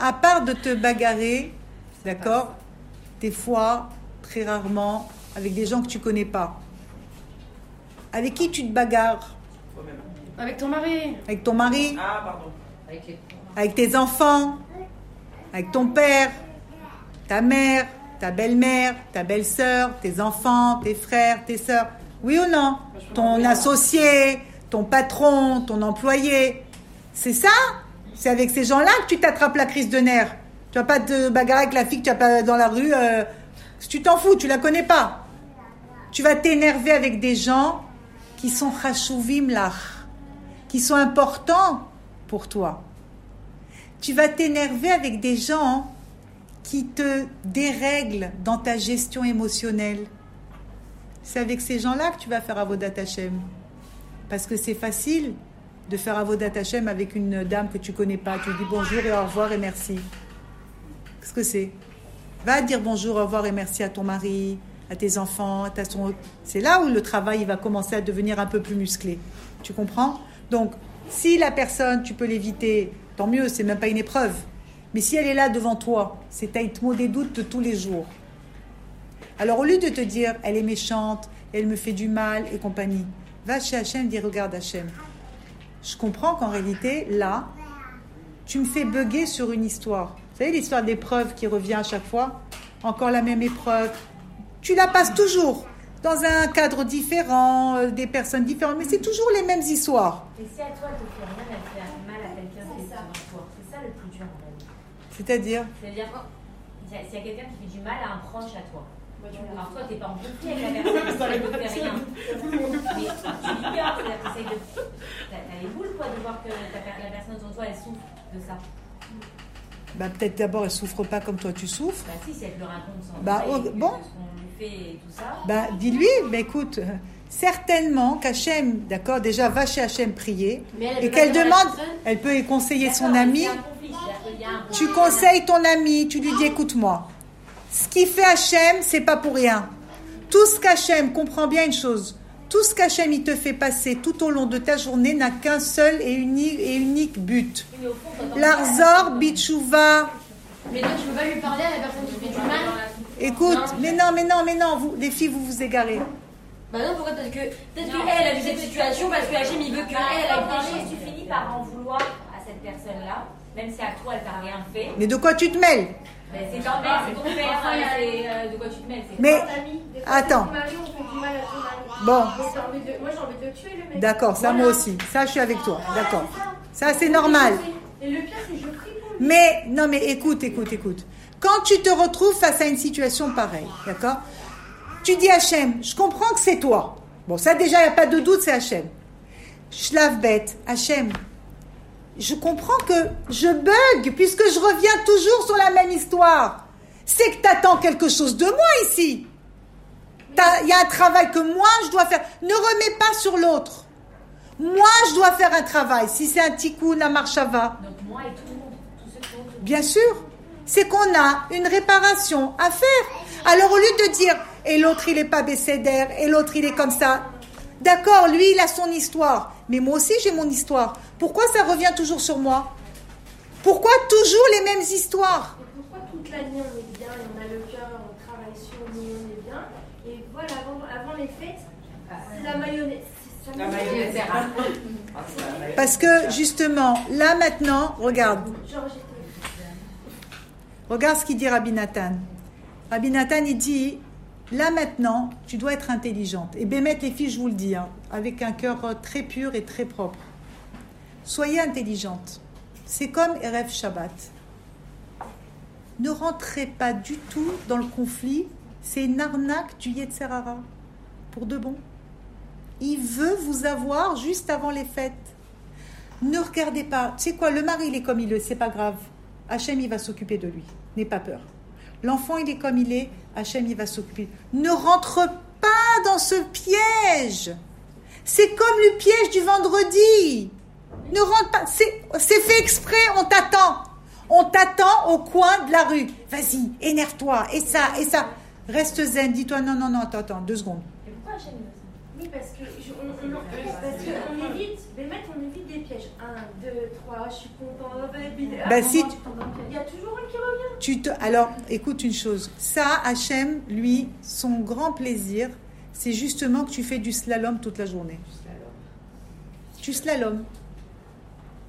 À part de te bagarrer, d'accord Des fois, très rarement, avec des gens que tu connais pas. Avec qui tu te bagarres? Avec ton mari. Avec ton mari? Ah, pardon. Avec les... Avec tes enfants? Avec ton père? Ta mère? Ta belle-mère? Ta belle-sœur? Tes enfants? Tes frères? Tes sœurs? Oui ou non? Ton associé? Ton patron? Ton employé? C'est ça? C'est avec ces gens-là que tu t'attrapes la crise de nerfs. Tu vas pas te bagarrer avec la fille que tu as pas dans la rue. euh, tu t'en fous, tu la connais pas. Tu vas t'énerver avec des gens qui sont chashuvim lach, qui sont importants pour toi. Tu vas t'énerver avec des gens qui te dérèglent dans ta gestion émotionnelle. C'est avec ces gens-là que tu vas faire Avodat Hashem. Parce que c'est facile de faire Avodat Hashem avec une dame que tu connais pas. Tu dis bonjour et au revoir et merci. Qu'est-ce que c'est? Va dire bonjour, au revoir et merci à ton mari, à tes enfants, à ta son... C'est là où le travail il va commencer à devenir un peu plus musclé. Tu comprends? Donc, si la personne, tu peux l'éviter, tant mieux, c'est même pas une épreuve. Mais si elle est là devant toi, c'est mot des doutes de tous les jours. Alors, au lieu de te dire, elle est méchante, elle me fait du mal et compagnie, va chez Hachem, dis, regarde Hachem. Je comprends qu'en réalité, là, tu me fais bugger sur une histoire. Vous savez l'histoire d'épreuve qui revient à chaque fois Encore la même épreuve. Tu la passes toujours dans un cadre différent, euh, des personnes différentes, mais c'est toujours les mêmes histoires. Et si à toi, elle te fait rien, elle fait mal à quelqu'un qui est devant toi. C'est ça le plus dur en fait. C'est-à-dire C'est-à-dire s'il y a quelqu'un qui fait du mal à un proche à toi. Alors toi, t'es pas en conflit avec la personne, elle ne fait rien. Mais tu peur, c'est-à-dire que t'essayes de... T'as les boules, quoi, de voir que la personne devant toi, elle souffre de ça. bah, Peut-être d'abord, elle souffre pas comme toi tu souffres. Bah si, si elle te le raconte sans Bah, détail, oh, que bon. fait et tout ça. Bah, dis-lui, bah, écoute, certainement qu'Hachem, d'accord, déjà va chez Hachem prier, Mais et qu'elle demande, elle peut y conseiller son mais ami. conflit, Tu conseilles ton ami, tu lui dis écoute-moi. Ce qui fait Hachem, c'est pas pour rien. Tout ce qu'Hachem, comprends bien une chose, tout ce qu'Hachem il te fait passer tout au long de ta journée n'a qu'un seul et unique, et unique but. L'arzor, bitchouva. Mais toi, tu peux pas lui parler à la personne qui fait du mal Écoute, mais non, mais non, mais non, vous, les filles, vous vous égarez. Bah non, pourquoi? Peut-être que peut-être qu'elle a vu cette situation parce que Hachem il veut qu'elle elle a quand été tu finis par en vouloir à cette personne-là, même si à toi elle t'a rien fait, Mais de quoi tu te mêles? Ben, c'est mère, c'est ton père, Enfin, il y a- c'est euh, de quoi tu te mêles. c'est- Mais, attends. Bon. Mais j'ai envie de- Moi, j'ai envie de le tuer, le mec. d'accord, ça moi aussi. Ça, je suis avec toi, d'accord. Ça, c'est normal. Et le pire, c'est que je prie pour lui. Mais non, mais écoute, écoute, écoute. Quand tu te retrouves face à une situation pareille, d'accord? Tu dis Hachem, je comprends que c'est toi. Bon, ça déjà, il n'y a pas de doute, c'est Hachem. Shlav bête, Hachem. Je comprends que je bug puisque je reviens toujours sur la même histoire. C'est que tu attends quelque chose de moi ici. Il y a un travail que moi je dois faire. Ne remets pas sur l'autre. Moi je dois faire un travail. Si c'est un tikkun, un marshava, Donc moi et tout le monde. Bien sûr, c'est qu'on a une réparation à faire. Alors au lieu de dire et l'autre il est pas bécédaire et l'autre il est comme ça, d'accord, lui il a son histoire, mais moi aussi j'ai mon histoire. Pourquoi ça revient toujours sur moi? Pourquoi toujours les mêmes histoires? Et pourquoi toute l'année on est bien, et on a le cœur, on travaille sur nous, on est bien? Et voilà, avant, avant les fêtes, c'est la mayonnaise. La Ah, la mayonnaise. Parce que justement, là maintenant, regarde, regarde ce qu'il dit Rabbi Nathan. Rabbi Nathan il dit, là maintenant, tu dois être intelligente. Et Bémet les filles, je vous le dis, hein, avec un cœur euh, très pur et très propre. Soyez intelligente. C'est comme Erev Shabbat. Ne rentrez pas du tout dans le conflit. C'est une arnaque du Yetzerara. Pour de bon. Il veut vous avoir juste avant les fêtes. Ne regardez pas. Tu sais quoi, le mari, il est comme il est, c'est pas grave. Hachem, il va s'occuper de lui. N'aie pas peur. L'enfant, il est comme il est. Hachem, il va s'occuper. Ne rentre pas dans ce piège. C'est comme le piège du vendredi. Ne rentre pas. C'est fait exprès, on t'attend. On t'attend au coin de la rue. Vas-y, énerve-toi. Et ça, et ça. Reste zen. Dis-toi, non, non, non, attends, attends, deux secondes. Et pourquoi Oui, parce que je- on, on, on- parce que on évite, on évite des pièges. Un, deux, trois, je suis content. Bah, Ah, si Il y a toujours Tu te, alors, écoute une chose. Ça, Hachem, lui, son grand plaisir, c'est justement que tu fais du slalom toute la journée. Tu slalom.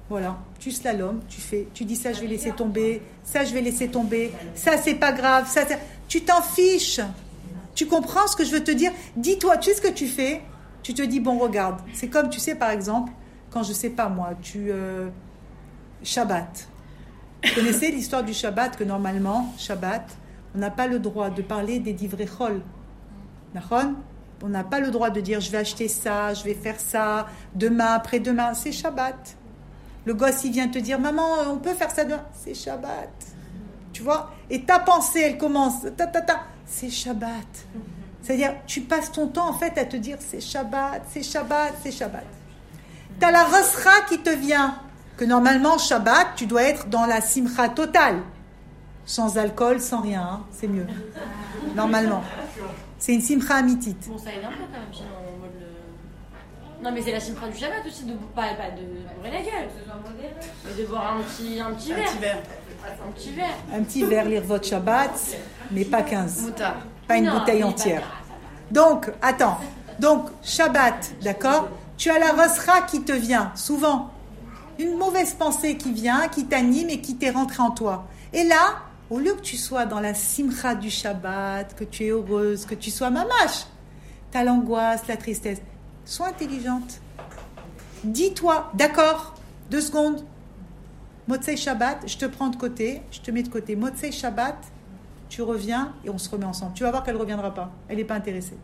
Voilà, tu slalom, tu fais, tu dis ça je vais laisser tomber, ça je vais laisser tomber, ça c'est pas grave, ça c'est- tu t'en fiches. Tu comprends ce que je veux te dire? Dis-toi, tu sais ce que tu fais? Tu te dis bon regarde, c'est comme tu sais par exemple quand je sais pas moi, tu euh, Shabbat. Vous connaissez l'histoire du Shabbat que normalement Shabbat, on n'a pas le droit de parler des divrei chol. D'accord? On n'a pas le droit de dire je vais acheter ça, je vais faire ça, demain, après-demain, c'est Shabbat. Le gosse, il vient te dire Maman, on peut faire ça demain C'est Shabbat. Tu vois? Et ta pensée, elle commence ta, ta, ta, C'est Shabbat. C'est-à-dire, tu passes ton temps en fait à te dire C'est Shabbat, c'est Shabbat, c'est Shabbat. Tu as la rasra qui te vient. Que normalement, Shabbat, tu dois être dans la simcha totale. Sans alcool, sans rien. hein. C'est mieux. Normalement. C'est une simcha amitite. Bon, ça aide un peu quand même, sinon, en mode. le- Non, mais c'est la simcha du Shabbat aussi, de pas, pas de bourrer la gueule. Mais de boire un petit, un petit verre. Petit verre. Un petit verre. Un petit verre, lire votre Shabbat, mais pas 15. Moutard. Pas une Non, bouteille entière. Donc, attends. Donc, Shabbat, d'accord Tu as la rasra qui te vient, souvent. Une mauvaise pensée qui vient, qui t'anime et qui t'est rentrée en toi. Et là, au lieu que tu sois dans la simcha du Shabbat, que tu es heureuse, que tu sois mamache, t'as l'angoisse, la tristesse. Sois intelligente. Dis-toi, d'accord, deux secondes. Motsei Shabbat, je te prends de côté, je te mets de côté. Motsei Shabbat, tu reviens et on se remet ensemble. Tu vas voir qu'elle ne reviendra pas. Elle n'est pas intéressée.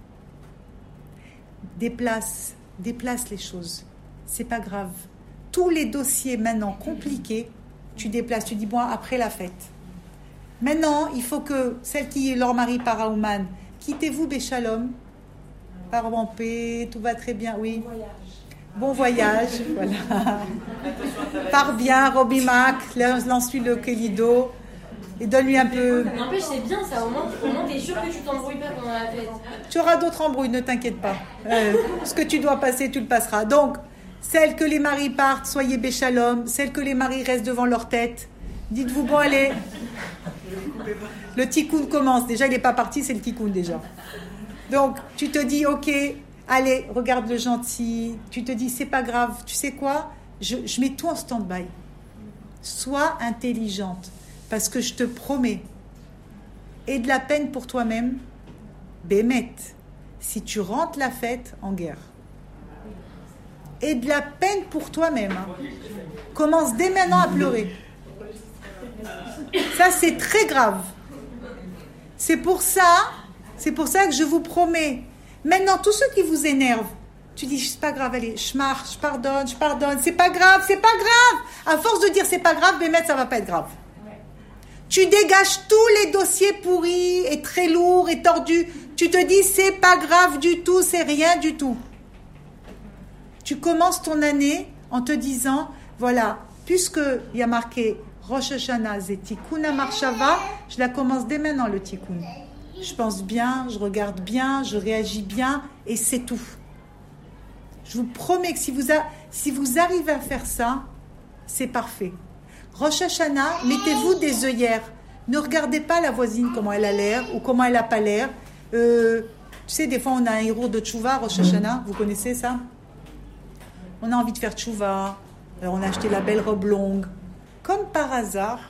Déplace, déplace les choses. C'est pas grave. Tous les dossiers maintenant compliqués, tu déplaces. Tu dis, bon, après la fête. Maintenant, il faut que celle qui est leur mari part à Ouman, quittez-vous Béchalom, part en paix, tout va très bien, oui. Bon voyage, voilà. Pars bien, Roby Mac, lance-lui le Kelido et donne-lui un peu. N'empêche, c'est bien ça, au moins, au moins t'es sûr que tu t'embrouilles pas pendant la fête. Tu auras d'autres embrouilles, ne t'inquiète pas. Euh, ce que tu dois passer, tu le passeras. Donc, celles que les maris partent, soyez béchalom. Celles que les maris restent devant leur tête, dites-vous, bon, allez. Le tikkun commence. Déjà, il n'est pas parti, c'est le tikkun déjà. Donc, tu te dis, ok, allez, regarde le gentil. Tu te dis, c'est pas grave. Tu sais quoi? Je, mets tout en stand-by. Sois intelligente. Parce que je te promets, et de la peine pour toi-même, Bémet, si tu rentres la fête en guerre. Et de la peine pour toi-même. hein. Commence dès maintenant à pleurer. Ça, c'est très grave. C'est pour ça, c'est pour ça que je vous promets. Maintenant, tous ceux qui vous énervent, tu dis, c'est pas grave, allez, je marche, je pardonne, je pardonne, c'est pas grave, c'est pas grave. À force de dire c'est pas grave, Bémet, ça va pas être grave. Tu dégages tous les dossiers pourris et très lourds et tordus. Tu te dis, c'est pas grave du tout, c'est rien du tout. Tu commences ton année en te disant, voilà, puisque il y a marqué Rosh Hashanah et Tikkun Marshava, je la commence dès maintenant le Tikkun. Je pense bien, je regarde bien, je réagis bien et c'est tout. Je vous promets que si vous, si vous arrivez à faire ça, c'est parfait. Rosh Hashanah, mettez-vous des œillères. Ne regardez pas la voisine, comment elle a l'air ou comment elle n'a pas l'air. Euh, tu sais, des fois, on a un héros de Tchouva, Rosh Hashanah. Vous connaissez ça? On a envie de faire Tchouva. On a acheté la belle robe longue. Comme par hasard,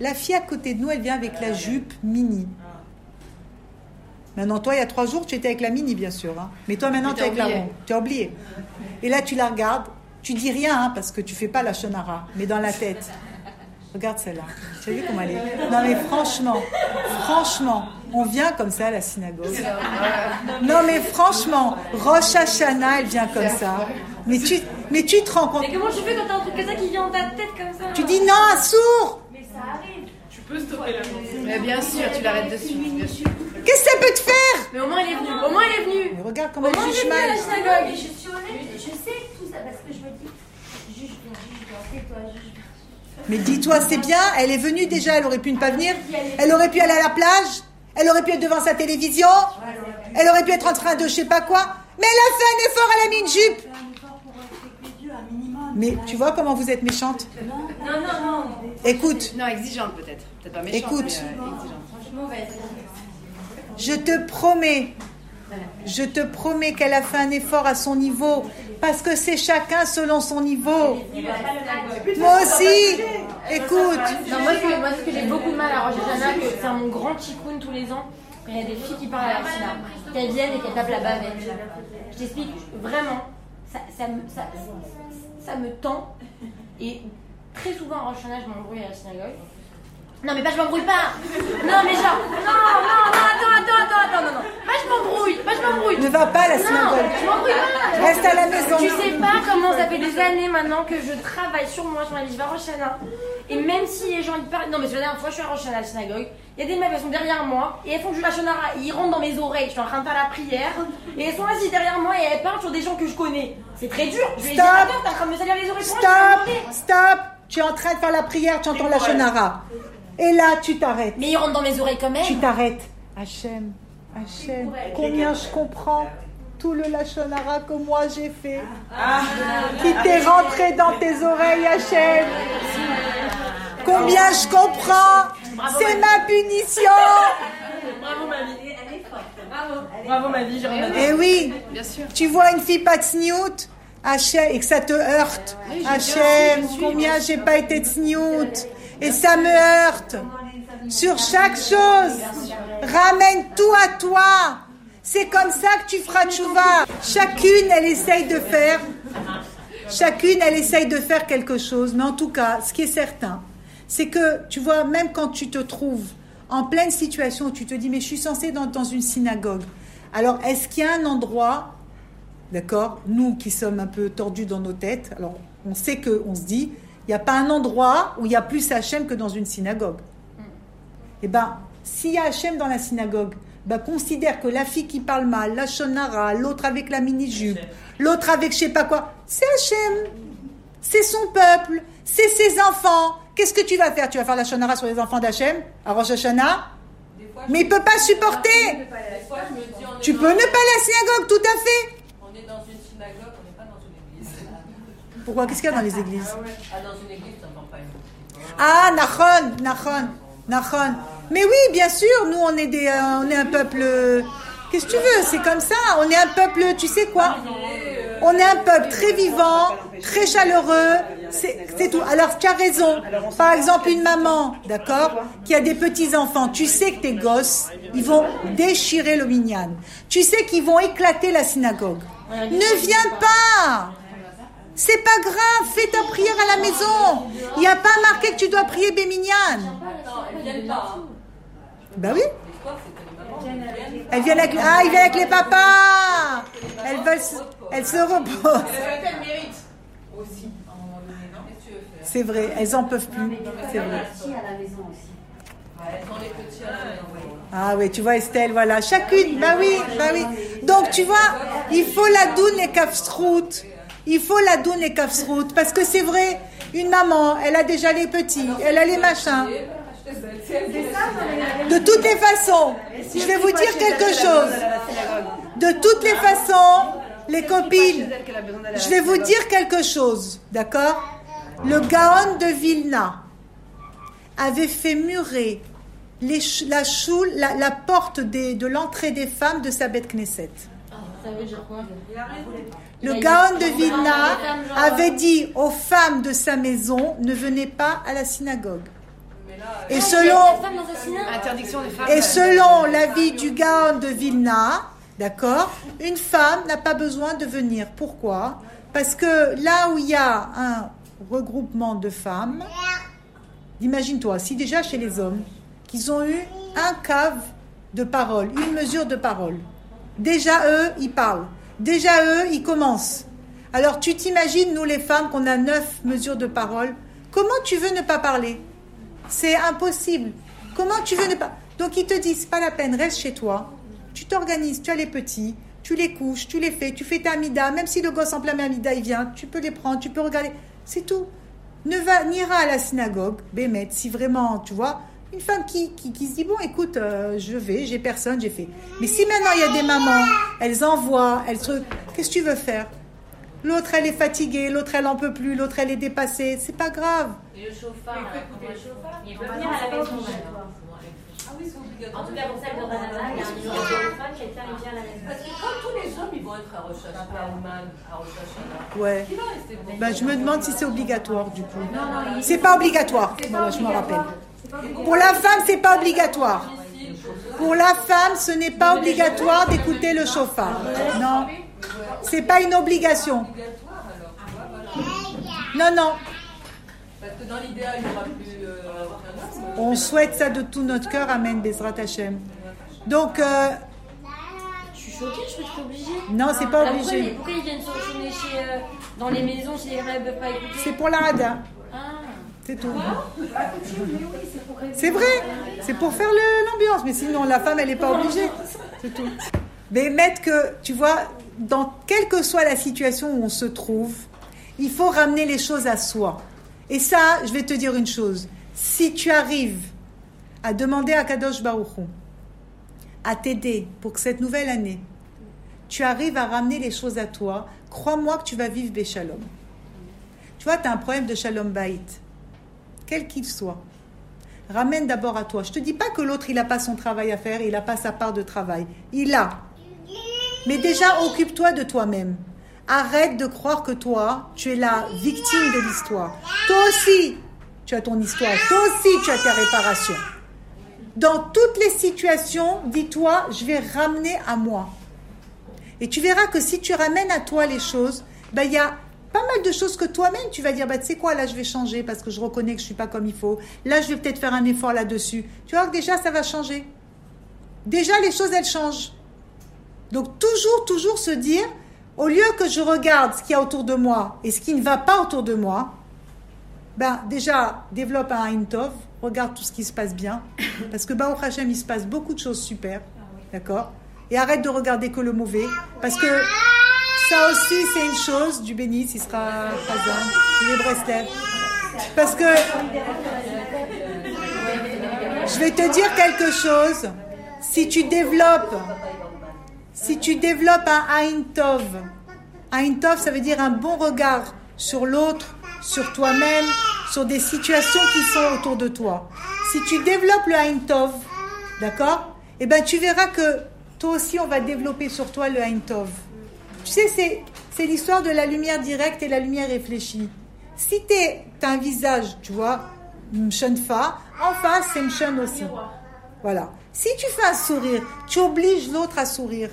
la fille à côté de nous, elle vient avec la jupe mini. Maintenant, toi, il y a trois jours, tu étais avec la mini, bien sûr. hein. Mais toi, maintenant, tu es avec la oublié. ronde. Tu as oublié. Et là, tu la regardes. Tu dis rien, hein, parce que tu fais pas la shonara, mais dans la tête. Regarde celle-là. Tu as vu comment elle est? Non, mais franchement, franchement, on vient comme ça à la synagogue. Non, mais franchement, Rosh Hashanah, elle vient comme ça. Mais tu, mais tu te rends compte. Mais comment tu fais quand t'as un truc comme ça qui vient dans ta tête comme ça Tu dis non, un sourd Mais ça arrive. Tu peux stopper la pensée. Mais bien sûr, tu l'arrêtes de suite. Qu'est-ce que ça peut te faire Mais au moins il est venu, au moins il est venu. Mais regarde comment Au moins elle juge venu à la mal. je suis honnête, je sais tout ça parce que je me dis, tais-toi. Mais dis-toi, c'est bien, elle est venue déjà, elle aurait pu ne pas venir. Elle aurait pu aller à la plage. Elle aurait pu être devant sa télévision. Elle aurait pu être en train de je sais pas quoi. Mais elle a fait un effort, elle a mis une jupe. Mais tu vois comment vous êtes méchante Non, non, non. Écoute, Non, exigeante peut-être. Peut-être pas méchante, Écoute. mais euh, exigeante. Franchement, ouais. Je te promets, je te promets qu'elle a fait un effort à son niveau, parce que c'est chacun selon son niveau. Moi aussi, écoute, Non, moi, ce que, j'ai beaucoup de mal à que c'est mon grand chikoun tous les ans, il y a des filles qui parlent à la Sina, qu'elles viennent et qu'elles tapent la bavette. Je t'explique, vraiment, ça, me, tend. Et très souvent à Rosh je m'embrouille à la synagogue. Non, mais pas je m'embrouille pas Non, mais genre, non, non, non, attends, attends, attends, attends, non, non. Pas je m'embrouille, pas je m'embrouille. ne va pas à la Non, synagogue. je m'embrouille pas. Reste à la maison. Tu sais pas comment ça fait des années maintenant que je travaille sur moi, je m'habille à Rosh Hashanah. Et même si les gens ils parlent. Non, mais la dernière fois, je suis à Rosh Hashanah à la synagogue. Il y a des meufs, elles sont derrière moi. Et elles font du Hashonara. Ils rentrent dans mes oreilles. Je suis en train de faire la prière. Et elles sont assises derrière moi et elles parlent sur des gens que je connais. C'est très dur. Je vais Stop. dire, attends, t'es en train de me salir les oreilles vais Stop, stop, tu es en train de faire la prière, tu entends la shonara. Et là, tu t'arrêtes. Mais ils rentrent dans mes oreilles quand même. Tu t'arrêtes. Hachem, Hachem, combien je comprends tout le lachonara que moi j'ai fait. Qui t'est rentré dans tes oreilles, Hachem. Combien je comprends. C'est ma punition. Bravo ma vie. Bravo ma vie, j'ai. Eh oui, Bien sûr. tu vois une fille pas tsniout, Hachem, et que ça te heurte. Hachem, combien j'ai pas été tsniout. Et ça me heurte. Sur chaque chose, ramène tout à toi. C'est comme ça que tu feras tchouva. Chacune, elle essaye de faire. Chacune, elle essaye de faire quelque chose. Mais en tout cas, ce qui est certain, c'est que, tu vois, même quand tu te trouves en pleine situation où tu te dis, mais je suis censée dans, dans une synagogue. Alors, est-ce qu'il y a un endroit, d'accord, nous qui sommes un peu tordus dans nos têtes, alors on sait que, on se dit, il n'y a pas un endroit où il y a plus Hachem que dans une synagogue. Eh ben, s'il y a Hachem dans la synagogue, ben, considère que la fille qui parle mal, la shonara, l'autre avec la mini-jupe, l'autre avec je sais pas quoi, c'est Hachem. C'est son peuple, c'est ses enfants. Qu'est-ce que tu vas faire? Tu vas faire la shonara sur les enfants d'Hachem à Rosh Hashanah? Mais il peut pas supporter. Fois, Tu peux ne pas aller à la synagogue, tout à fait. on est dans une synagogue, on n'est pas dans une église. Pourquoi? Qu'est-ce qu'il y a dans les églises? Ah, dans une église, pas Ah, Nachon, Nachon, Nachon. Mais oui, bien sûr, nous on est des, euh, on est un peuple. euh, Qu'est-ce que tu veux? C'est comme ça. On est un peuple, tu sais quoi? On est un peuple très vivant, très chaleureux. C'est tout. Alors tu as raison. Par exemple, une maman, d'accord, qui a des petits enfants. Tu sais que tes gosses, ils vont déchirer le. Tu sais qu'ils vont éclater la synagogue. Ne viens pas. C'est pas grave, fais ta prière à la maison. Il n'y a pas marqué que tu dois prier hein. Ben oui. Elles viennent avec, ah, ils viennent avec les papas. Elles veulent, se- elles se faire C'est vrai, elles en peuvent plus. C'est vrai. Ah oui, tu vois Estelle, voilà, chacune, bah oui, bah oui. Donc tu vois, il faut la doune les kafstrout. Il faut la doune les kafstrout parce que c'est vrai, une maman, elle a déjà les petits, elle a les machins. De toutes les façons, je vais vous dire quelque chose. De toutes les façons, les copines, je vais vous dire quelque chose, d'accord? Le Gaon de Vilna avait fait murer les la, choule, la, la porte des- de l'entrée des femmes de sa bête Knesset. Ça veut dire quoi Le Gaon de Vilna avait dit aux femmes de sa maison ne venez pas à la synagogue. Et Femme selon, et selon l'avis du Gaon de Vilna, d'accord, une femme n'a pas besoin de venir. Pourquoi? Parce que là où il y a un regroupement de femmes, imagine-toi, si déjà chez les hommes, qu'ils ont eu un cave de parole, une mesure de parole, déjà eux, ils parlent. Déjà eux, ils commencent. Alors tu t'imagines, nous les femmes, qu'on a neuf mesures de parole, comment tu veux ne pas parler? C'est impossible. Comment tu veux ne pas Donc ils te disent, pas la peine, reste chez toi. Tu t'organises, tu as les petits, tu les couches, tu les fais, tu fais ta mida. Même si le gosse en plein amida il vient, tu peux les prendre, tu peux regarder. C'est tout. Ne va, n'ira à la synagogue, Bémet, si vraiment, tu vois, une femme qui, qui, qui se dit, bon, écoute, euh, je vais, j'ai personne, j'ai fait. Mais si maintenant il y a des mamans, elles envoient, elles se... Qu'est-ce que tu veux faire? L'autre, elle est fatiguée, l'autre, elle en peut plus, l'autre, elle est dépassée. C'est pas grave. Et le chauffard, il peut venir à la maison Ah oui, c'est obligatoire. En tout cas, pour celle de Ranama, il y a un numéro de téléphone, quelqu'un il vient à la maison. Parce que quand tous les hommes ils vont être à Rosh Hashanah, à Rosh Hashanah, Ouais. qui va rester pour Ben, je me demande si c'est obligatoire du coup. Non, non, C'est pas obligatoire. Je me rappelle. Pour la femme, c'est pas obligatoire. Pour la femme, ce n'est pas obligatoire d'écouter le chauffard. Non. C'est pas une obligation. Non, non. Parce que dans l'idéal, il n'y aura plus euh. On souhaite ça de tout notre cœur. Amen, Bezrat Hashem. Donc, euh, Je suis choquée, je suis obligée. non, c'est pas obligé. pourquoi ils viennent se retourner chez, euh, dans les maisons si les ne peuvent pas écouter C'est pour la rada. Ah. C'est tout. C'est vrai. C'est pour faire l'ambiance. Mais sinon, la femme, elle n'est pas obligée. C'est tout. Mais mettre que, tu vois, dans quelle que soit la situation où on se trouve, il faut ramener les choses à soi. Et ça, je vais te dire une chose. Si tu arrives à demander à Kadosh Baruch Hu, à t'aider pour que cette nouvelle année, tu arrives à ramener les choses à toi, crois-moi que tu vas vivre des shalom. Tu vois, tu as un problème de shalom bait, quel qu'il soit. Ramène d'abord à toi. Je te dis pas que l'autre, il n'a pas son travail à faire, il n'a pas sa part de travail. Il a. Mais déjà, occupe-toi de toi-même. Arrête de croire que toi, tu es la victime de l'histoire. Toi aussi, tu as ton histoire. Toi aussi, tu as tes réparations. Dans toutes les situations, dis-toi, je vais ramener à moi. Et tu verras que si tu ramènes à toi les choses, ben, il y a pas mal de choses que toi-même, tu vas dire, bah, tu sais quoi, là, je vais changer parce que je reconnais que je suis pas comme il faut. Là, je vais peut-être faire un effort là-dessus. Tu vois que déjà, ça va changer. Déjà, les choses, elles changent. Donc, toujours, toujours se dire, au lieu que je regarde ce qu'il y a autour de moi et ce qui ne va pas autour de moi, ben, déjà, développe un Intov, regarde tout ce qui se passe bien. Parce que, bah, au Hachem, il se passe beaucoup de choses super. D'accord? Et arrête de regarder que le mauvais. Parce que ça aussi, c'est une chose. Du bénis, il sera présent. Est Breslev. Parce que je vais te dire quelque chose. Si tu développes, si tu développes un Ain Tov, ça veut dire un bon regard sur l'autre, sur toi-même, sur des situations qui sont autour de toi. Si tu développes le Ain Tov, d'accord Eh bien, tu verras que toi aussi, on va développer sur toi le Ain Tov. Tu sais, c'est, c'est l'histoire de la lumière directe et la lumière réfléchie. Si tu as un visage, tu vois, Mshonfa, en face, c'est Mshon aussi. Voilà. Si tu fais un sourire, tu obliges l'autre à sourire.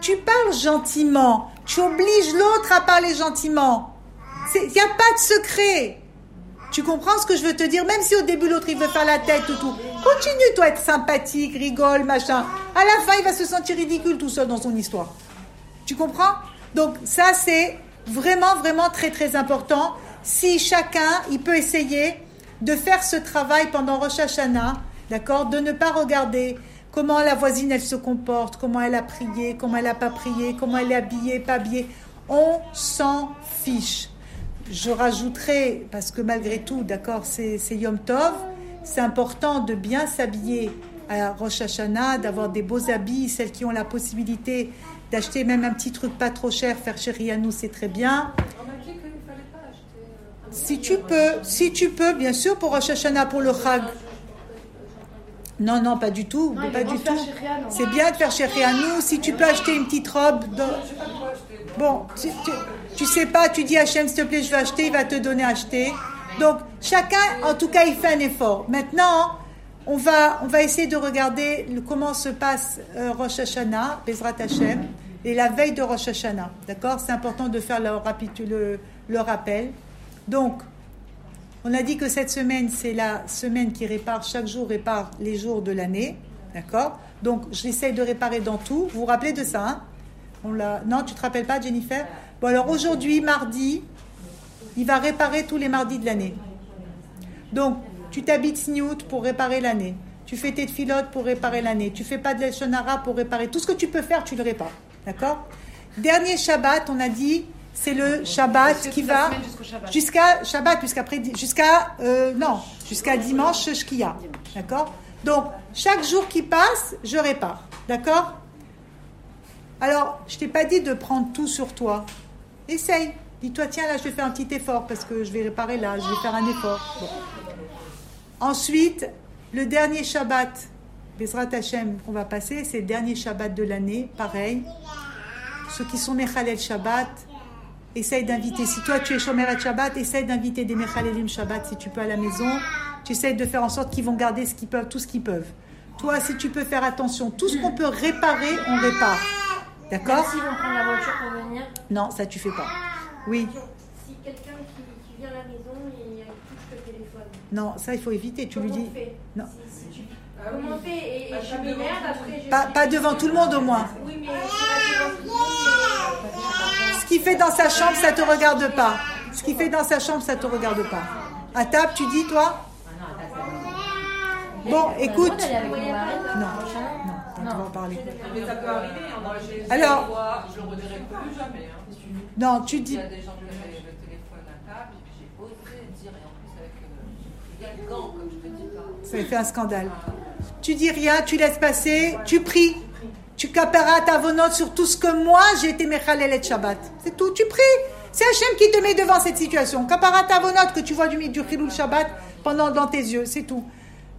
Tu parles gentiment, tu obliges l'autre à parler gentiment. Il n'y a pas de secret. Tu comprends ce que je veux te dire? Même si au début l'autre il veut faire la tête ou tout. Continue toi être sympathique, rigole, machin. À la fin il va se sentir ridicule tout seul dans son histoire. Tu comprends? Donc ça c'est vraiment vraiment très très important. Si chacun il peut essayer de faire ce travail pendant Rosh Hashanah, d'accord, de ne pas regarder comment la voisine elle se comporte, comment elle a prié, comment elle n'a pas prié, comment elle est habillée, pas habillée. On s'en fiche. Je rajouterai, parce que malgré tout, d'accord, c'est Yom Tov, c'est important de bien s'habiller à Rosh Hashanah, d'avoir des beaux habits, celles qui ont la possibilité d'acheter même un petit truc pas trop cher, faire chéri à nous, c'est très bien. Si tu peux, si tu peux, bien sûr, pour Rosh Hashanah, pour le Chag. Non, non, pas du tout, Non, pas du tout. C'est bien de faire chéri à nous. Si tu peux acheter une petite robe, de- bon, tu, tu, tu sais pas, tu dis Hachem, s'il te plaît, je vais acheter, il va te donner à acheter. Donc, chacun, en tout cas, il fait un effort. Maintenant, on va, on va essayer de regarder le- comment se passe euh, Rosh Hashanah, Bezrat Hashem, et la veille de Rosh Hashanah. D'accord C'est important de faire le, le, rappel. Donc, on a dit que cette semaine, c'est la semaine qui répare, chaque jour répare les jours de l'année. D'accord Donc, j'essaye de réparer dans tout. Vous vous rappelez de ça hein? On. Non, tu te rappelles pas, Jennifer? Bon, alors aujourd'hui, mardi, il va réparer tous les mardis de l'année. Donc, tu t'habites Sniout pour réparer l'année. Tu fais tes filotes pour réparer l'année. Tu fais pas de l'Eshonara pour réparer. Tout ce que tu peux faire, tu le répares. D'accord Dernier Shabbat, on a dit, c'est le Shabbat qui va jusqu'à Shabbat, puisqu'après, jusqu'à euh, non, jusqu'à dimanche Shkia. D'accord Donc, chaque jour qui passe, je répare. D'accord Alors, je t'ai pas dit de prendre tout sur toi. Essaye. Dis-toi, tiens, là, je vais faire un petit effort parce que je vais réparer là, je vais faire un effort. Ensuite, le dernier Shabbat, Bezrat Hashem, qu'on va passer, c'est le dernier Shabbat de l'année, pareil. Ceux qui sont Mechalel Shabbat, essaye d'inviter. Si toi, tu es Shomer Shabbat, essaye d'inviter des Mechalelim Shabbat si tu peux à la maison. Tu essayes de faire en sorte qu'ils vont garder ce qu'ils peuvent, tout ce qu'ils peuvent. Toi, si tu peux faire attention, tout ce qu'on peut réparer, on répare. D'accord? S'ils vont prendre la voiture pour venir. Non, ça tu fais pas. Oui. Si quelqu'un qui, qui vient à la maison et euh, touche le téléphone, Non, ça il faut éviter. Tu lui dis. on fait? Non. Si- si tu- Comment on fait Et, et je m'énerve après. Je Pas, pas devant tout le monde au moins. Oui, mais je pas devant tout le monde. mais- Ce qu'il fait dans sa chambre, ça te regarde pas. Ce qu'il fait dans sa chambre, ça te regarde pas. À table, tu dis toi Bon, écoute. Non, non, on va en parler. Mais ça peut arriver. hein. Moi, j'ai- Alors- je le vois, je le redirai plus jamais. hein. Non, tu dis. a euh, y a. Ça fait un scandale. Tu dis rien, tu laisses passer, tu pries. Tu caparas ta vonote sur tout ce que moi j'ai été Mechalel et Shabbat. C'est tout, tu pries. C'est Hachem qui te met devant cette situation. Capara ta vonote que tu vois du, du Chilul Shabbat pendant dans tes yeux, c'est tout.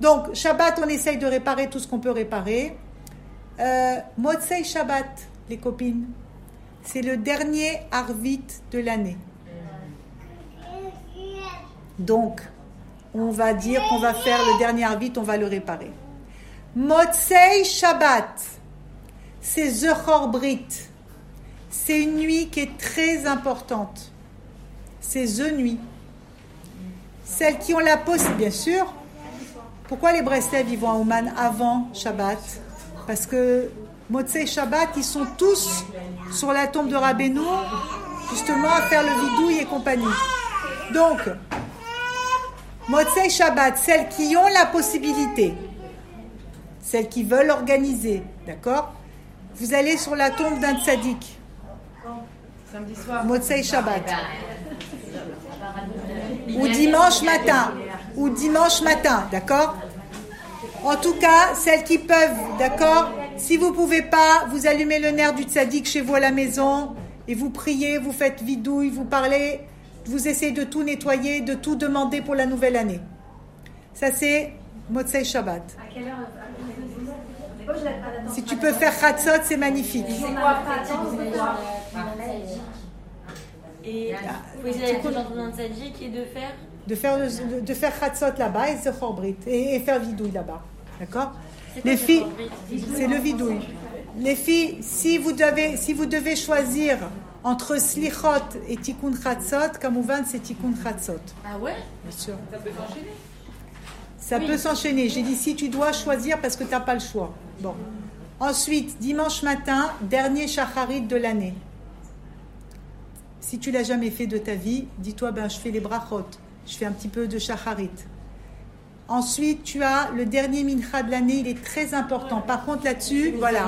Donc, Shabbat, on essaye de réparer tout ce qu'on peut réparer. Euh, Motsei Shabbat, les copines, c'est le dernier Arvit de l'année. Donc, on va dire qu'on va faire le dernier Arvit, on va le réparer. Motsei Shabbat, c'est Zechor Brit. C'est une nuit qui est très importante. C'est The Nuit. Celles qui ont la possibilité, bien sûr. Pourquoi les Breslev ils à Ouman avant Shabbat? Parce que Motsei Shabbat, ils sont tous sur la tombe de Rabbeinu, justement à faire le vidouille et compagnie. Donc, Motsei Shabbat, celles qui ont la possibilité, celles qui veulent organiser, d'accord? Vous allez sur la tombe d'un tzaddik. Samedi soir. Motsei Shabbat. Ou dimanche matin. Ou dimanche matin, d'accord? En tout cas, celles qui peuvent, d'accord? Si vous pouvez pas, vous allumez le nerf du tzaddik chez vous à la maison et vous priez, vous faites vidouille, vous parlez, vous essayez de tout nettoyer, de tout demander pour la nouvelle année. Ça c'est Motsei Shabbat. À quelle heure? Si tu peux faire Chatzot, c'est magnifique. C'est quoi Et vous avez tzaddik et de faire de faire, de faire Chatzot là-bas et se Brit et, et faire vidouille là-bas. D'accord? Les filles, c'est le vidouille. Les filles, si vous devez, si vous devez choisir entre Slichot et Tikkun Chatzot, Kamouvan, c'est Tikkun Chatzot. Ah ouais? Bien sûr. Ça peut s'enchaîner? Ça peut s'enchaîner. J'ai dit si tu dois choisir parce que tu n'as pas le choix. Bon. Ensuite, dimanche matin, dernier shacharit de l'année. Si tu l'as jamais fait de ta vie, dis-toi, ben, je fais les brachot. Je fais un petit peu de shacharit. Ensuite, tu as le dernier mincha de l'année, il est très important. Par contre, là-dessus, voilà.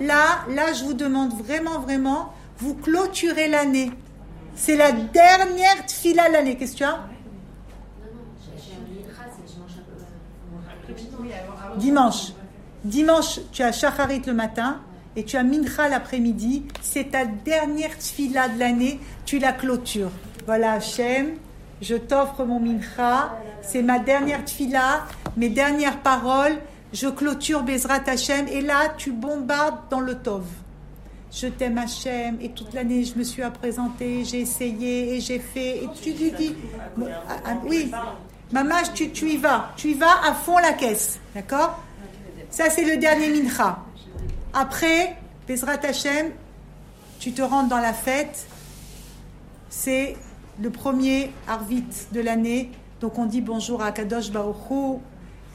Là, là, je vous demande vraiment, vraiment, vous clôturez l'année. C'est la dernière tfila de l'année. Qu'est-ce que tu as? Dimanche. Dimanche, tu as shacharit le matin et tu as mincha l'après-midi. C'est ta dernière tfila de l'année. Tu la clôtures. Voilà, Hachem, je t'offre mon mincha. C'est ma dernière tfila, mes dernières paroles. Je clôture Bezrat Hachem. Et là, tu bombardes dans le tov. Je t'aime Hachem. Et toute l'année, je me suis présenté, j'ai essayé et j'ai fait. Et tu lui dis, ah, ah, oui, maman, tu, tu y vas. Tu y vas à fond la caisse. D'accord? Ça, c'est le dernier mincha. Après, Bezrat Hachem, tu te rentres dans la fête. C'est le premier Arvit de l'année. Donc on dit bonjour à Kadosh Baruch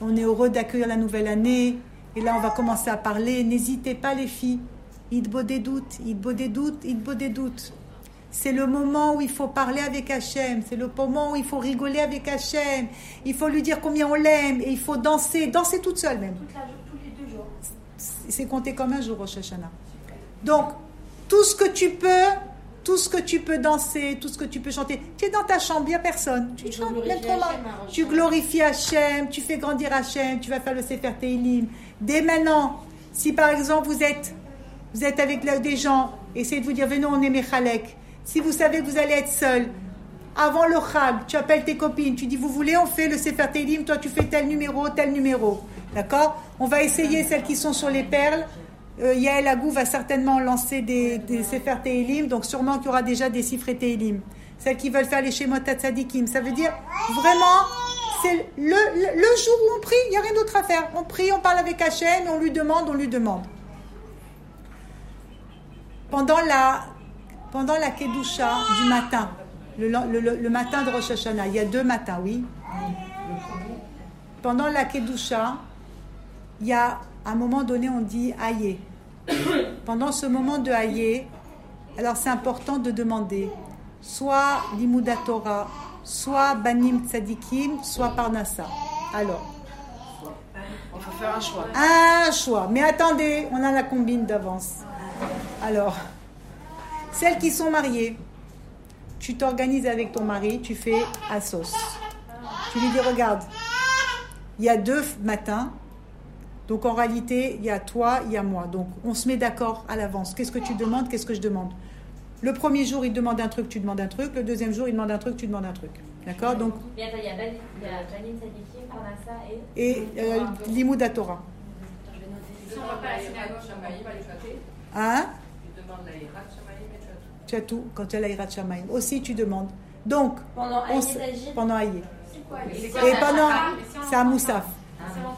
On est heureux d'accueillir la nouvelle année. Et là, on va commencer à parler. N'hésitez pas, les filles. Il beau des doutes, des doutes, des doutes. C'est le moment où il faut parler avec Hachem. C'est le moment où il faut rigoler avec Hachem. Il faut lui dire combien on l'aime. Et il faut danser, danser toute seule même. Tous les deux jours. C'est compté comme un jour, Rosh Hashanah. Donc, tout ce que tu peux, tout ce que tu peux danser, tout ce que tu peux chanter, tu es dans ta chambre, il n'y a personne. Tu chantes même Rosh Tu glorifies Hachem, tu fais grandir Hachem, tu vas faire le Sefer Teilim. Dès maintenant, si par exemple vous êtes, vous êtes avec des gens, essayez de vous dire, venez, on est Mechalek. Si vous savez que vous allez être seul, avant le Chag, tu appelles tes copines, tu dis vous voulez, on fait le Sefer Teilim, toi tu fais tel numéro, tel numéro. D'accord? On va essayer celles qui sont sur les perles. Euh, Yael Agou va certainement lancer des, des Sefer donc sûrement qu'il y aura déjà des chiffres Teilim. Celles qui veulent faire les Shemot Tzadikim. Ça veut dire vraiment, c'est le jour où on prie, il n'y a rien d'autre à faire. On prie, on parle avec Hachem, on lui demande, on lui demande. Pendant la, pendant la Kedusha du matin, le, le- le matin de Rosh Hashanah, il y a deux matins, oui. Pendant la Kedusha, il y a un moment donné, on dit Aïe. Pendant ce moment de Aïe, alors c'est important de demander soit Limouda Torah, soit Banim Tzadikim, soit Parnassa. Alors, Il faut faire un choix. un choix. Mais attendez, on a la combine d'avance. Alors, celles qui sont mariées, tu t'organises avec ton mari, tu fais à sauce. Tu lui dis, regarde, il y a deux matins. Donc en réalité, il y a toi, il y a moi. Donc on se met d'accord à l'avance. Qu'est-ce que tu demandes Qu'est-ce que je demande? Le premier jour, il demande un truc, tu demandes un truc. Le deuxième jour, il demande un truc, tu demandes un truc. D'accord? Donc, il y a et. et euh, Limouda Torah. Hein? Tu as tout. Quand tu as la Hirat Shamaim. Aussi, tu demandes. Donc, Pendant on Aïe s- pendant Et pendant, c'est à Moussaf.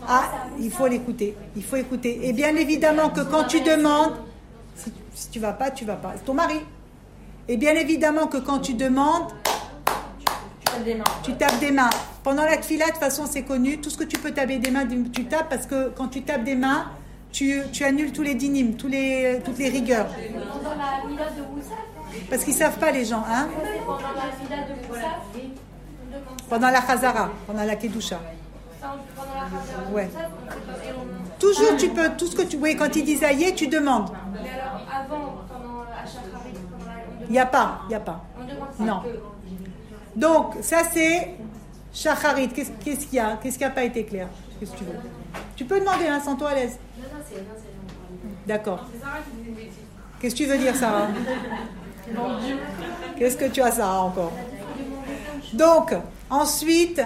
Ah, il faut l'écouter. Il faut écouter. Et bien évidemment que quand tu demandes, si, si tu vas pas, tu vas pas. C'est ton mari. Et bien évidemment que quand tu demandes, Tu tapes des mains. tu tapes des mains. Pendant la tfila, de toute façon, c'est connu. Tout ce que tu peux taper des mains, tu tapes parce que quand tu tapes des mains, tu, tu annules tous les dynimes, tous les, toutes les rigueurs. Pendant la de Moussaf Parce qu'ils savent pas, les gens. Hein pendant la Khazara, pendant la Kedusha. Ouais. Toujours, tu peux, tout ce que tu. Oui, quand ils disent aïe, tu demandes. Mais alors, avant, pendant Il n'y a pas, il n'y a pas. Non. Donc, ça c'est Shacharit. Qu'est-ce qu'il y a? Qu'est-ce qui n'a pas été clair? Qu'est-ce que tu veux? Tu peux demander, hein, sens-toi à l'aise. D'accord. Qu'est-ce que tu veux dire, Sarah? Qu'est-ce que tu as, Sarah, encore? Donc, ensuite,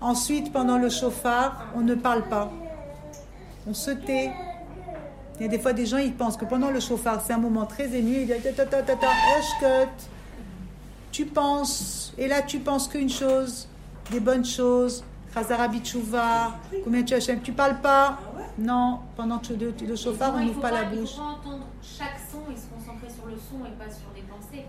ensuite, pendant le chauffard, on ne parle pas. On se tait. Il y a des fois des gens, ils pensent que pendant le chauffard, c'est un moment très ému. Ils disent, ta, ta, ta, ta, ta, Eshkut. tu penses, et là tu penses qu'une chose, des bonnes choses, Khazara Bichouva, combien tu Hachem, tu parles pas? Non, pendant le, chauffard, on n'ouvre pas la bouche. pas entendre chaque son et se concentrer sur le son et pas sur des pensées.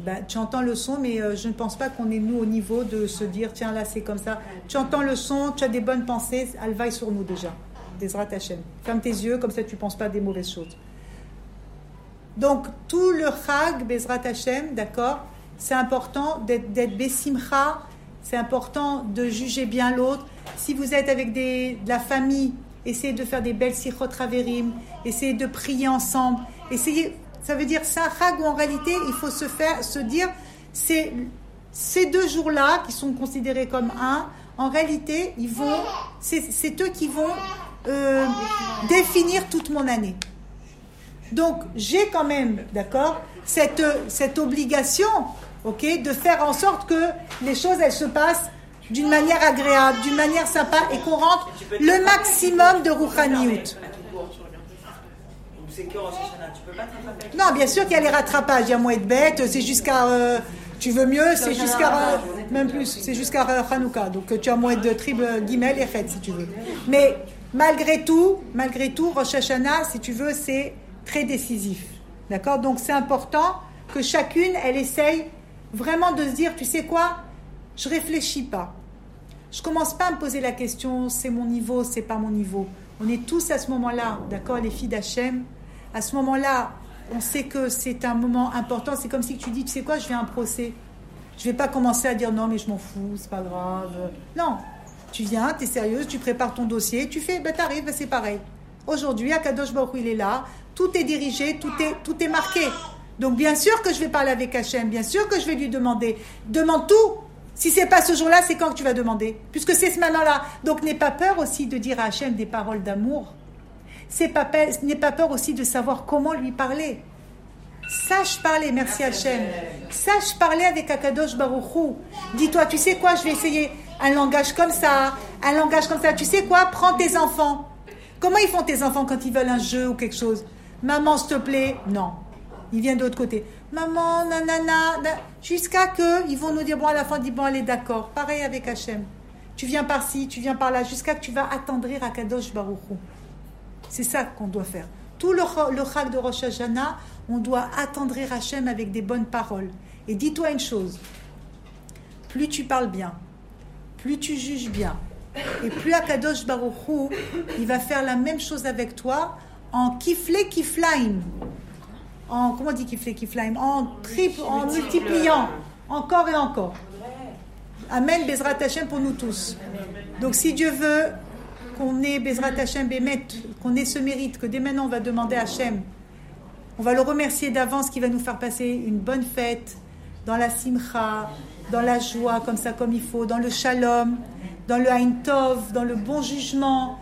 Ben, tu entends le son, mais euh, je ne pense pas qu'on est nous au niveau de se dire tiens là c'est comme ça. Tu entends le son, tu as des bonnes pensées, elles vaillent sur nous déjà. Desrat Hachem. Ferme tes yeux, comme ça tu ne penses pas des mauvaises choses. Donc tout le Chag, Bezrat Hachem, d'accord, c'est important d'être Bessimcha, c'est important de juger bien l'autre. Si vous êtes avec des, de la famille, essayez de faire des belles sichot essayez de prier ensemble, essayez, ça veut dire Chag où en réalité il faut se faire, se dire, c'est ces deux jours-là qui sont considérés comme un, en réalité, ils vont, c'est c'est eux qui vont euh, définir toute mon année. Donc, j'ai quand même, d'accord, cette, cette obligation, ok, de faire en sorte que les choses, elles se passent d'une manière agréable, d'une manière sympa, et qu'on rentre le maximum de rouhaniout. C'est que Rosh Hashanah, tu peux pas te rattraper. Non, bien sûr qu'il y a les rattrapages, il y a moins de bêtes, c'est jusqu'à, euh, tu veux mieux, c'est jusqu'à, euh, même plus, c'est jusqu'à euh, Hanouka, donc tu as moins de triple guimel et fête si tu veux. Mais malgré tout, malgré tout, Rosh Hashanah, si tu veux, c'est très décisif, d'accord? Donc c'est important que chacune, elle essaye vraiment de se dire, tu sais quoi, je réfléchis pas. Je commence pas à me poser la question, c'est mon niveau, c'est pas mon niveau. On est tous à ce moment-là, d'accord, les filles d'Hachem. À ce moment-là, on sait que c'est un moment important. C'est comme si tu dis, tu sais quoi, je fais un procès. Je vais pas commencer à dire non, mais je m'en fous, c'est pas grave. Non, tu viens, tu es sérieuse, tu prépares ton dossier, tu fais, ben t'arrives, ben c'est pareil. Aujourd'hui, Akadosh Baruch il est là, tout est dirigé, tout est, tout est marqué. Donc bien sûr que je vais parler avec Hachem, bien sûr que je vais lui demander. Demande tout. Si c'est pas ce jour-là, c'est quand que tu vas demander? Puisque c'est ce moment-là. Donc n'aie pas peur aussi de dire à Hachem des paroles d'amour. Pas N'aie pas peur aussi de savoir comment lui parler. Sache parler, merci Hachem. Sache parler avec Akadosh Baruchou. Dis-toi, tu sais quoi, je vais essayer un langage comme ça, un langage comme ça. Tu sais quoi, prends tes enfants. Comment ils font tes enfants quand ils veulent un jeu ou quelque chose? Maman, s'il te plaît. Non. Il vient de l'autre côté. Maman, nanana. na- Jusqu'à que ils vont nous dire, bon, à la fin, dis bon, allez, d'accord. Pareil avec Hachem. Tu viens par-ci, tu viens par-là, jusqu'à que tu vas attendrir Akadosh Baruchou. C'est ça qu'on doit faire. Tout le, le chag de Rosh Hashanah, on doit attendrir Hachem avec des bonnes paroles. Et dis-toi une chose, plus tu parles bien, plus tu juges bien, et plus Akadosh Baruchou, il va faire la même chose avec toi en kiflé kiflaim. En, comment on dit kiflé kiflaim? En triple, en multipliant, encore et encore. Amen, Bezrat Hashem pour nous tous. Donc si Dieu veut qu'on ait Bezrat Hashem Bémet, qu'on ait ce mérite, que dès maintenant on va demander à Hashem, on va le remercier d'avance qui va nous faire passer une bonne fête dans la simcha, dans la joie, comme ça, comme il faut, dans le shalom, dans le haïn tov, dans le bon jugement.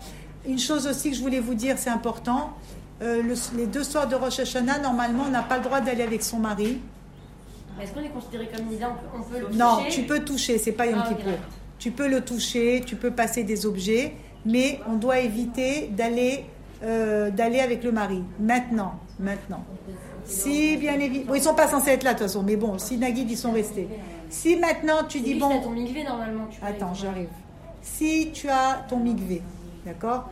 Une chose aussi que je voulais vous dire, c'est important. euh, le- les deux soirs de Rosh Hashanah, normalement, on n'a pas le droit d'aller avec son mari. Est-ce qu'on est considéré comme Nida on peut, on peut le Non, toucher? tu peux toucher, c'est pas Yom Ah, d'accord. Tu peux le toucher, tu peux passer des objets, mais on doit éviter d'aller euh, d'aller avec le mari. Maintenant, maintenant. Si bien évidemment, bon, ils sont pas censés être là de toute façon, mais bon, si Nagid ils sont restés. Si maintenant tu dis bon, ton migvé normalement. Tu Attends, j'arrive. Si tu as ton migvé, d'accord?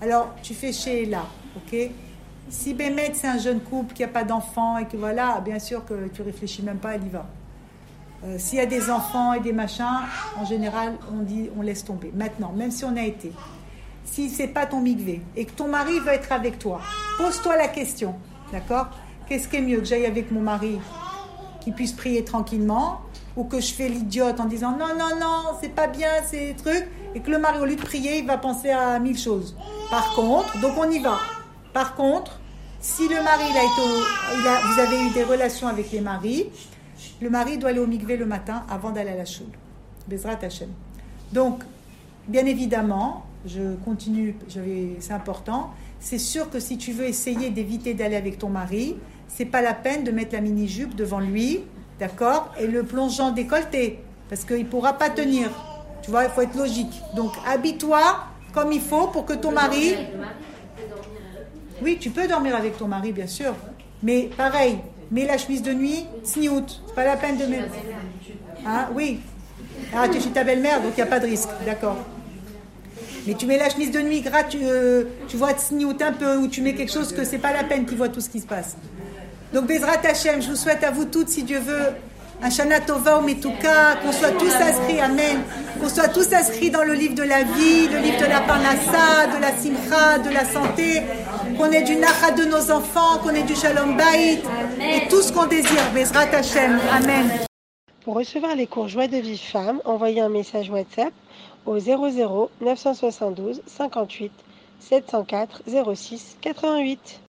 Alors, tu fais chez là, ok? Si Bémet, c'est un jeune couple qui n'a pas d'enfants et que voilà, bien sûr que tu réfléchis même pas, elle y va. Euh, S'il y a des enfants et des machins, en général, on dit, on laisse tomber. Maintenant, même si on a été, si c'est pas ton migvé et que ton mari veut être avec toi, pose-toi la question, d'accord? Qu'est-ce qui est mieux que j'aille avec mon mari qui puisse prier tranquillement ou que je fais l'idiote en disant non, non, non, c'est pas bien ces trucs et que le mari, au lieu de prier, il va penser à mille choses? Par contre, donc on y va. Par contre, si le mari, a été vous avez eu des relations avec les maris, le mari doit aller au mikvé le matin avant d'aller à la choule. Bezrat Hashem. Donc, bien évidemment, je continue, je vais- c'est important. C'est sûr que si tu veux essayer d'éviter d'aller avec ton mari, c'est pas la peine de mettre la mini-jupe devant lui, d'accord, et le plongeant décolleté, parce qu'il pourra pas tenir. Tu vois, il faut être logique. Donc, habille-toi comme il faut pour que ton mari. Oui, tu peux dormir avec ton mari, bien sûr. Mais pareil, mets la chemise de nuit, sniout. C'est pas la peine de mettre. Hein, oui. Ah, tu es ta belle-mère, donc il n'y a pas de risque. D'accord. Mais tu mets la chemise de nuit gratuite, tu vois, sniout un peu, ou tu mets quelque chose que c'est pas la peine qu'il voit tout ce qui se passe. Donc, Bezrat Hashem, je vous souhaite à vous toutes, si Dieu veut, un Shana Tova ou Metuka, qu'on soit tous inscrits, Amen, qu'on soit tous inscrits dans le livre de la vie, le livre de la Parnassa, de la Simcha, de la santé, qu'on ait du Nacha de nos enfants, qu'on ait du Shalom Baït, et tout ce qu'on désire, Bezrat Hashem, Amen. Pour recevoir les cours Joie de vie femme, envoyez un message WhatsApp au 00 972 58 704 06 88.